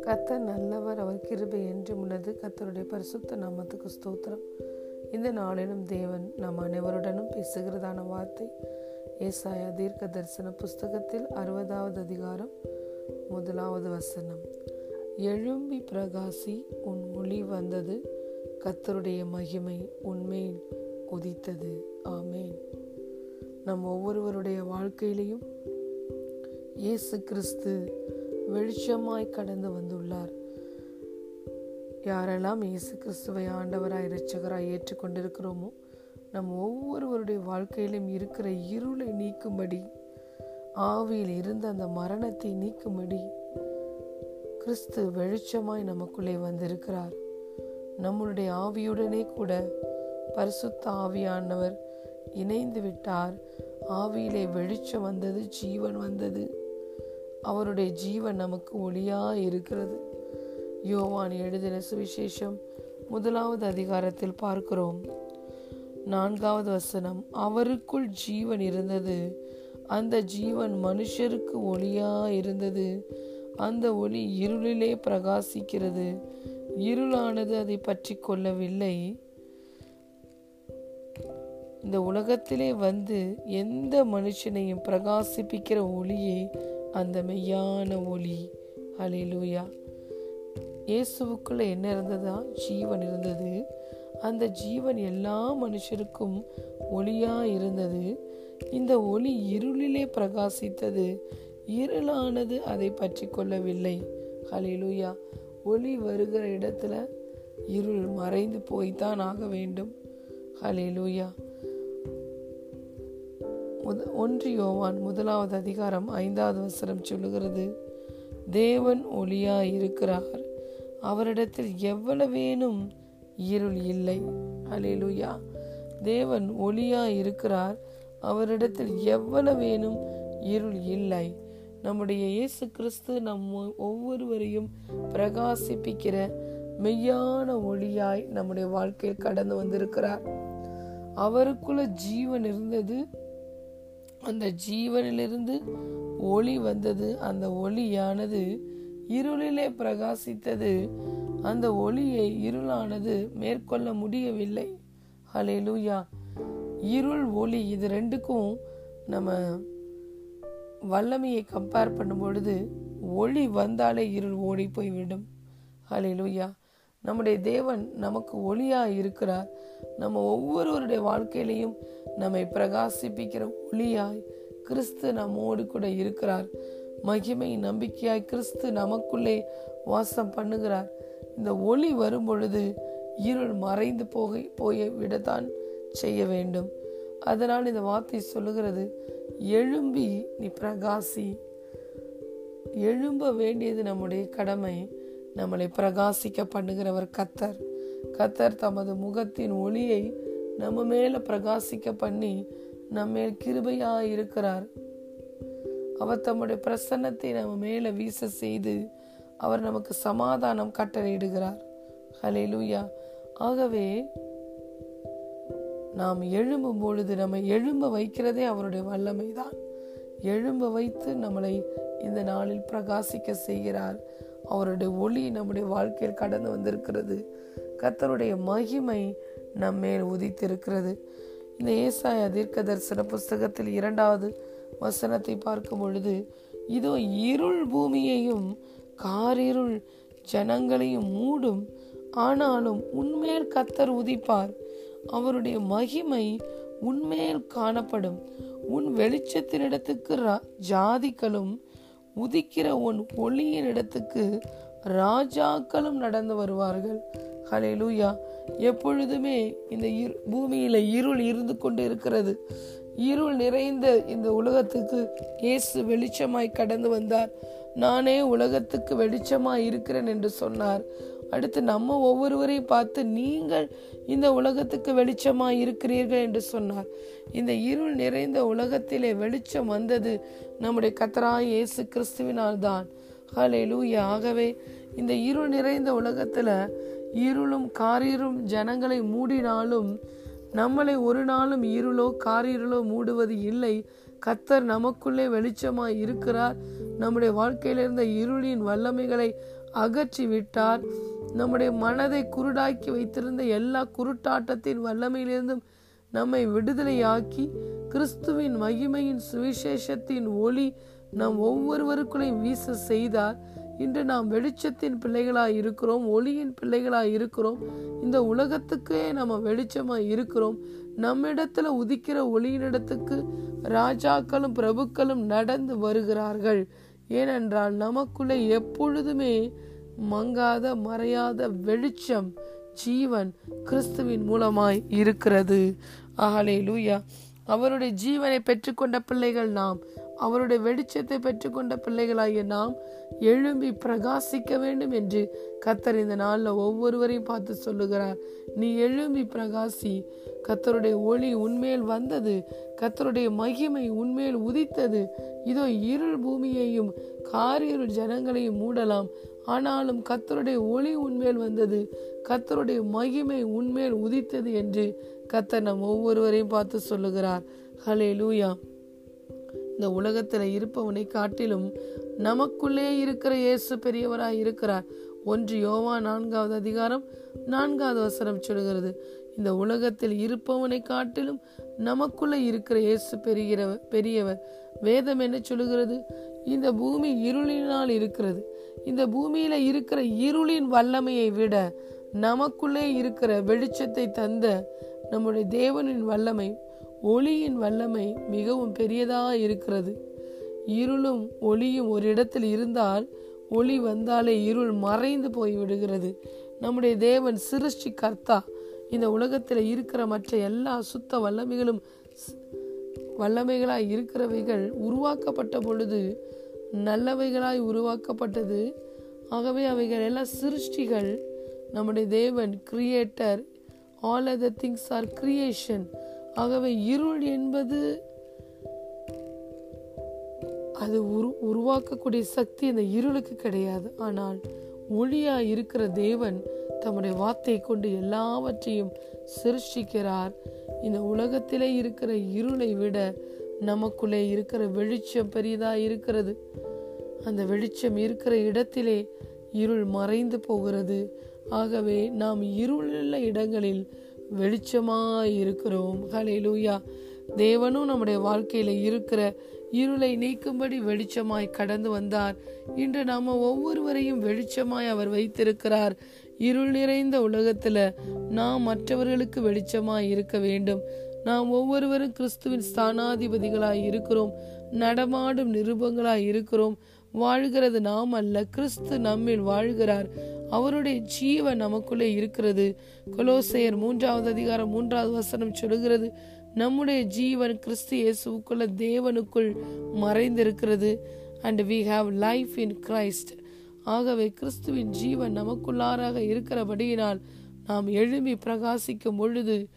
கத்தர் நல்லவர் அவர் கிருபை என்று உள்ளது. கத்தருடைய பரிசுத்த நாமத்துக்கு ஸ்தோத்திரம். இந்த நாளிலும் தேவன் நம் அனைவருடனும் பேசுகிறதான வார்த்தை ஏசாயா தீர்க்க தரிசன புஸ்தகத்தில் அறுபதாவது அதிகாரம் முதலாவது வசனம். எழும்பி பிரகாசி உன் ஒளி வந்தது. கத்தருடைய மகிமை உண்மையில் உதித்தது ஆமேன். நம் ஒவ்வொருவருடைய வாழ்க்கையிலையும் இயேசு கிறிஸ்து வெளிச்சமாய் கடந்து வந்துள்ளார். யாரெல்லாம் இயேசு கிறிஸ்துவை ஆண்டவராய் இரட்சகராய் ஏற்றுக்கொண்டிருக்கிறோமோ நம் ஒவ்வொருவருடைய வாழ்க்கையிலும் இருக்கிற இருளை நீக்கும்படி ஆவியில் இருந்த அந்த மரணத்தை நீக்கும்படி கிறிஸ்து வெளிச்சமாய் நமக்குள்ளே வந்திருக்கிறார். நம்மளுடைய ஆவியுடனே கூட பரிசுத்த ஆவியானவர் இணைந்து விட்டார். ஆவியிலே வெளிச்சம் வந்தது ஜீவன் வந்தது. அவருடைய ஜீவன் நமக்கு ஒளியா இருக்கிறது. யோவான் எழுதின சுவிசேஷம் முதலாவது அதிகாரத்தில் பார்க்கிறோம். நான்காவது வசனம் அவருக்குள் ஜீவன் இருந்தது. அந்த ஜீவன் மனுஷருக்கு ஒளியா இருந்தது. அந்த ஒளி இருளிலே பிரகாசிக்கிறது. இருளானது அதை பற்றி கொள்ளவில்லை. இந்த உலகத்திலே வந்து எந்த மனுஷனையும் பிரகாசிப்பிக்கிற ஒளியை அந்த மெய்யான ஒளி. அலிலூயா இயேசுவுக்குள்ளே என்ன இருந்ததா? ஜீவன் இருந்தது. அந்த ஜீவன் எல்லா மனுஷருக்கும் ஒளியா இருந்தது. இந்த ஒளி இருளிலே பிரகாசித்தது. இருளானது அதை பற்றி கொள்ளவில்லை. ஹலிலூயா ஒளி வருகிற இடத்துல இருள் மறைந்து போய்தான் ஆக வேண்டும். ஹலிலூயா ஒன்று யோவான் முதலாவது அதிகாரம் ஐந்தாவது வசனம் சொல்லுகிறது தேவன் ஒளியா இருக்கிறார் அவரிடத்தில் எவ்வளவேனும் இருள் இல்லை. அலிலுயா தேவன் ஒளியா இருக்கிறார் அவரிடத்தில் எவ்வளவேனும் இருள் இல்லை. நம்முடைய இயேசு கிறிஸ்து நம் ஒவ்வொருவரையும் பிரகாசிப்பிக்கிற மெய்யான ஒளியாய் நம்முடைய வாழ்க்கையில் கடந்து வந்திருக்கிறார். அவருக்குள்ள ஜீவன் இருந்தது அந்த ஜீவனிலிருந்து ஒளி வந்தது. அந்த ஒளியானது இருளிலே பிரகாசித்தது. அந்த ஒளியை இருளானது மேற்கொள்ள முடியவில்லை. ஹலேலூயா இருள் ஒளி இது ரெண்டுக்கும் நம்ம வல்லமையை கம்பேர் பண்ணும் பொழுது ஒளி வந்தாலே இருள் ஓடி போய்விடும் ஹலேலூயா நம்முடைய தேவன் நமக்கு ஒளியா இருக்கிறார். நம்ம ஒவ்வொருவருடைய வாழ்க்கையிலையும் நம்மை பிரகாசிப்பிக்கிற ஒளியாய் கிறிஸ்து நம்மோடு கூட இருக்கிறார். மகிமை நம்பிக்கையாய் கிறிஸ்து நமக்குள்ளே வாசம் பண்ணுகிறார். இந்த ஒளி வரும் பொழுது இருள் மறைந்து போக போய் விடத்தான் செய்ய வேண்டும். அதனால் இந்த வார்த்தை சொல்லுகிறது எழும்பி நீ பிரகாசி. எழும்ப வேண்டியது நம்முடைய கடமை. நம்மளை பிரகாசிக்க பண்ணுகிறவர் கத்தர். கத்தர் தமது முகத்தின் ஒளியை நம்ம மேல பிரகாசிக்க பண்ணி நம்ம கிருபையா இருக்கிறார். அவர் தம்முடைய பிரசன்னத்தை நம்ம மேல வீச செய்து அவர் நமக்கு சமாதானம் கட்டளையிடுகிறார். ஹலே லூயா ஆகவே நாம் எழும்பும் பொழுது நம்ம எழும்ப வைக்கிறதே அவருடைய வல்லமை தான் எழும்ப வைத்து நம்மளை இந்த நாளில் பிரகாசிக்க செய்கிறார். அவருடைய ஒளி நம்முடைய வாழ்க்கையில் கடந்து வந்திருக்கிறது. கத்தருடைய மகிமை நம்மேல் உதித்திருக்கிறது. இந்த ஏசாய தீர்க்க தரிசன புஸ்தகத்தில் இரண்டாவது வசனத்தை பார்க்கும் பொழுது இதோ இருள் பூமியையும் காரிருள் ஜனங்களையும் மூடும் ஆனாலும் உண்மையில் கத்தர் உதிப்பார். அவருடைய மகிமை உண்மையில் காணப்படும். உன் வெளிச்சத்தினிடத்துக்கு ஜாதிகளும் உதிக்கிற உன் ஒளியின் இடத்துக்கு ராஜாக்களும் நடந்து வருவார்கள். ஹலே லூயா எப்பொழுதுமே இந்த பூமியில இருள் இருந்து கொண்டு இருக்கிறது இருள் நிறைந்த இந்த உலகத்துக்கு இயேசு வெளிச்சமாய் கடந்து வந்தார். நானே உலகத்துக்கு வெளிச்சமாய் இருக்கிறேன் என்று சொன்னார். அடுத்து நம்ம ஒவ்வொருவரையும் பார்த்து நீங்கள் இந்த உலகத்துக்கு வெளிச்சமாக இருக்கிறீர்கள் என்று சொன்னார். இந்த இருள் நிறைந்த உலகத்திலே வெளிச்சம் வந்தது நம்முடைய கத்தராய் இயேசு கிறிஸ்துவினால் தான் ஹலே லூயா ஆகவே இந்த இருள் நிறைந்த உலகத்தில் இருளும் காரிரும் ஜனங்களை மூடினாலும் நம்மளை ஒரு நாளும் இருளோ காரிருளோ மூடுவது இல்லை. கத்தர் நமக்குள்ளே வெளிச்சமாய் இருக்கிறார். நம்முடைய வாழ்க்கையிலிருந்த இருளின் வல்லமைகளை அகற்றி விட்டார் நம்முடைய மனதை குருடாக்கி வைத்திருந்த எல்லா குருட்டாட்டத்தின் வல்லமையிலிருந்தும் நம்மை விடுதலையாக்கி கிறிஸ்துவின் மகிமையின் சுவிசேஷத்தின் ஒளி நம் ஒவ்வொருவருக்குள்ளையும் வீச செய்தார். இன்று நாம் வெளிச்சத்தின் பிள்ளைகளாய் இருக்கிறோம் ஒளியின் பிள்ளைகளாய் இருக்கிறோம். இந்த உலகத்துக்கே நம்ம வெளிச்சமாக இருக்கிறோம். நம்மிடத்துல உதிக்கிற ஒளியினிடத்துக்கு ராஜாக்களும் பிரபுக்களும் நடந்து வருகிறார்கள். ஏனென்றால் நமக்குள்ளே எப்பொழுதுமே மங்காத மறையாத வெளிச்சம் ஜீவன் கிறிஸ்துவின் மூலமாய் இருக்கிறது. ஆகலே லூயா அவருடைய ஜீவனை பெற்றுக்கொண்ட பிள்ளைகள் நாம் அவருடைய வெளிச்சத்தை பெற்றுக்கொண்ட பிள்ளைகளாகிய நாம் எழும்பி பிரகாசிக்க வேண்டும் என்று கத்தர் இந்த நாளில் ஒவ்வொருவரையும் பார்த்து சொல்லுகிறார். நீ எழும்பி பிரகாசி. கத்தருடைய ஒளி உன்மேல் வந்தது. கத்தருடைய மகிமை உன்மேல் உதித்தது. இதோ இருள் பூமியையும் காரிருள் ஜனங்களையும் மூடலாம். ஆனாலும் கத்தருடைய ஒளி உன்மேல் வந்தது. கத்தருடைய மகிமை உன்மேல் உதித்தது என்று கத்தர் நம் ஒவ்வொருவரையும் பார்த்து சொல்லுகிறார். ஹலே லூயா இந்த உலகத்தில் இருப்பவனை காட்டிலும் நமக்குள்ளே இருக்கிற இயேசு பெரியவராய் இருக்கிறார். ஒன்று யோவா நான்காவது அதிகாரம் நான்காவது வசனம் சொல்கிறது இந்த உலகத்தில் இருப்பவனை காட்டிலும் நமக்குள்ளே இருக்கிற இயேசு பெறுகிறவர் பெரியவர். வேதம் என்ன சொல்லுகிறது? இந்த பூமி இருளினால் இருக்கிறது. இந்த பூமியில இருக்கிற இருளின் வல்லமையை விட நமக்குள்ளே இருக்கிற வெளிச்சத்தை தந்த நம்முடைய தேவனின் வல்லமை ஒளியின் வல்லமை மிகவும் பெரியதாக இருக்கிறது. இருளும் ஒளியும் ஒரு இடத்தில் இருந்தால் ஒளி வந்தாலே இருள் மறைந்து போய் விடுகிறது நம்முடைய தேவன் சிருஷ்டி கர்த்தா இந்த உலகத்தில் இருக்கிற மற்ற எல்லா சுத்த வல்லமைகளும் வல்லமைகளாய் இருக்கிறவைகள் உருவாக்கப்பட்ட பொழுது நல்லவைகளாய் உருவாக்கப்பட்டது. ஆகவே அவைகள் எல்லாம் சிருஷ்டிகள். நம்முடைய தேவன் creator all other things are creation ஆகவே இருள் என்பது அது உரு உருவாக்கக்கூடிய சக்தி அந்த இருளுக்கு கிடையாது. ஆனால் ஒளியா இருக்கிற தேவன் தம்முடைய வார்த்தை கொண்டு எல்லாவற்றையும் சிருஷ்டிக்கிறார். இந்த உலகத்திலே இருக்கிற இருளை விட நமக்குள்ளே இருக்கிற வெளிச்சம் பெரியதா இருக்கிறது. அந்த வெளிச்சம் இருக்கிற இடத்திலே இருள் மறைந்து போகிறது. ஆகவே நாம் இருளுள்ள இடங்களில் வெளிச்சமாய் இருக்கிறோம். ஹலே லூயா தேவனும் நம்முடைய வாழ்க்கையில இருக்கிற இருளை நீக்கும்படி வெளிச்சமாய் கடந்து வந்தார். இன்று நாம ஒவ்வொருவரையும் வெளிச்சமாய் அவர் வைத்திருக்கிறார். இருள் நிறைந்த உலகத்துல நாம் மற்றவர்களுக்கு வெளிச்சமாய் இருக்க வேண்டும். நாம் ஒவ்வொருவரும் கிறிஸ்துவின் ஸ்தானாதிபதிகளாய் இருக்கிறோம். நடமாடும் நிருபங்களாய் இருக்கிறோம். வாழ்கிறது நாம் அல்ல. கிறிஸ்து நம்மில் வாழ்கிறார். அவருடைய ஜீவன் நமக்குள்ளே இருக்கிறது. கொலோசையர் மூன்றாவது அதிகாரம் மூன்றாவது வசனம் சொல்லுகிறது. நம்முடைய ஜீவன் கிறிஸ்து இயேசுக்குள்ள தேவனுக்குள் மறைந்திருக்கிறது. And we have life in Christ ஆகவே கிறிஸ்துவின் ஜீவன் நமக்குள்ளாராக இருக்கிறபடியினால் நாம் எழும்பி பிரகாசிக்கும் பொழுது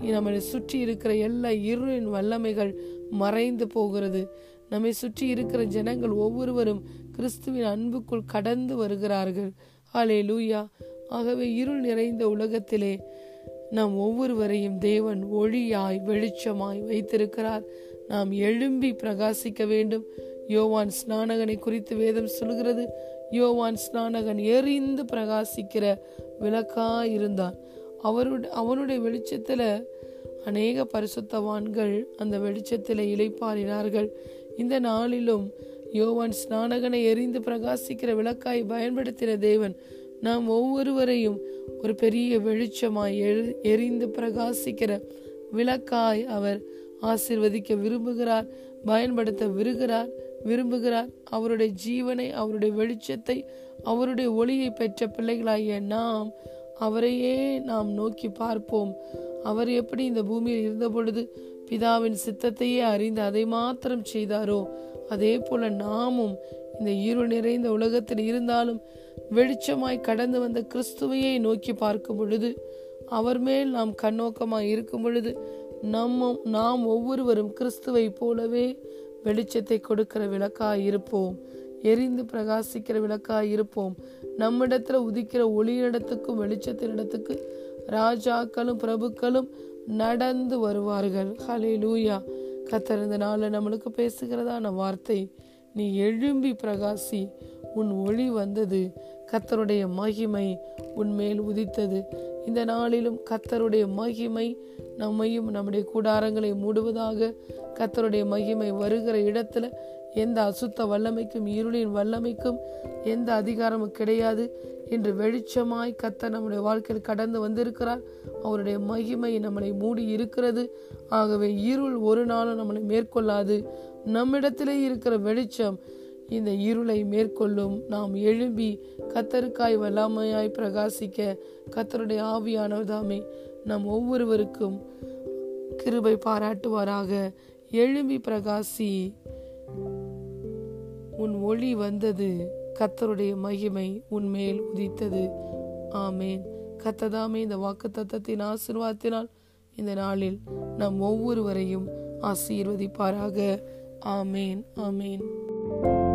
நம்மை சுற்றி இருக்கிற எல்லா இருளின் வல்லமைகள் மறைந்து போகிறது. நம்மை சுற்றி இருக்கிற ஜனங்கள் ஒவ்வொருவரும் கிறிஸ்துவின் அன்புக்குள் கடந்து வருகிறார்கள். ஹாலே லூயா ஆகவே இருள் நிறைந்த உலகத்திலே நாம் ஒவ்வொருவரையும் தேவன் ஒளியாய் வெளிச்சமாய் வைத்திருக்கிறார். நாம் எழும்பி பிரகாசிக்க வேண்டும். யோவான் ஸ்நானகனை குறித்து வேதம் சொல்கிறது. யோவான் ஸ்நானகன் எரிந்து பிரகாசிக்கிற விளக்கா இருந்தான். அவருடைய அவனுடைய வெளிச்சத்தில் அநேக பரிசுத்தவான்கள் அந்த வெளிச்சத்தில் இலைப்பாரினார்கள் இந்த நாளிலும் யோவான் ஸ்நானகனை எரிந்து பிரகாசிக்கிற விளக்காய் பயன்படுத்தின தேவன் நாம் ஒவ்வொருவரையும் ஒரு பெரிய வெளிச்சமாய் எரிந்து பிரகாசிக்கிற விளக்காய் அவர் ஆசிர்வதிக்க விரும்புகிறார் பயன்படுத்த விருகிறார் விரும்புகிறார். அவருடைய ஜீவனை அவருடைய வெளிச்சத்தை அவருடைய ஒளியை பெற்ற பிள்ளைகளாகிய நாம் அவரையே நாம் நோக்கி பார்ப்போம். அவர் எப்படி இந்த பூமியில் இருந்த பொழுது பிதாவின் சித்தத்தையே அறிந்து அதை மாத்திரம் செய்தாரோ? அதே போல நாமும் இந்த இருள் நிறைந்த உலகத்தில் இருந்தாலும் வெளிச்சமாய் கடந்து வந்த கிறிஸ்துவையை நோக்கி பார்க்கும் பொழுது அவர் மேல் நாம் கண்ணோக்கமாய் இருக்கும் பொழுது நம்ம நாம் ஒவ்வொருவரும் கிறிஸ்துவை போலவே வெளிச்சத்தை கொடுக்கிற விளக்காய் இருப்போம். எரிந்து பிரகாசிக்கிற விளக்காய் இருப்போம். நம்மிடத்துல உதிக்கிற ஒளியிடத்துக்கும் வெளிச்சத்தினிடத்துக்கு ராஜாக்களும் பிரபுக்களும் நடந்து வருவார்கள். ஹலே லூயா கத்தர் இந்த நாளில் நம்மளுக்கு பேசுகிறதான வார்த்தை நீ எழும்பி பிரகாசி உன் ஒளி வந்தது. கத்தருடைய மகிமை உன்மேல் உதித்தது. இந்த நாளிலும் கத்தருடைய மகிமை நம்மையும் நம்முடைய கூடாரங்களை மூடுவதாக கத்தருடைய மகிமை வருகிற இடத்துல எந்த அசுத்த வல்லமைக்கும் இருளின் வல்லமைக்கும் எந்த அதிகாரமும் கிடையாது இன்று வெளிச்சமாய் கத்த நம்முடைய வாழ்க்கையில் கடந்து வந்திருக்கிறார். அவருடைய மகிமை நம்மளை மூடி இருக்கிறது. ஆகவே இருள் ஒரு நாளும் நம்மளை மேற்கொள்ளாது. நம்மிடத்திலே இருக்கிற வெளிச்சம் இந்த இருளை மேற்கொள்ளும். நாம் எழும்பி கத்தருக்காய் வல்லாமையாய் பிரகாசிக்க கத்தருடைய ஆவியானவர் தாமே நம் ஒவ்வொருவருக்கும் கிருபை பாராட்டுவாராக. எழும்பி பிரகாசி. உன் ஒளி வந்தது. கத்தருடைய மகிமை உன்மேல் உதித்தது. ஆமேன். கத்ததாமே இந்த வாக்கு தத்தத்தின் ஆசிர்வாதத்தினால் இந்த நாளில் நம் ஒவ்வொருவரையும் ஆசீர்வதிப்பாராக. ஆமேன். ஆமேன்.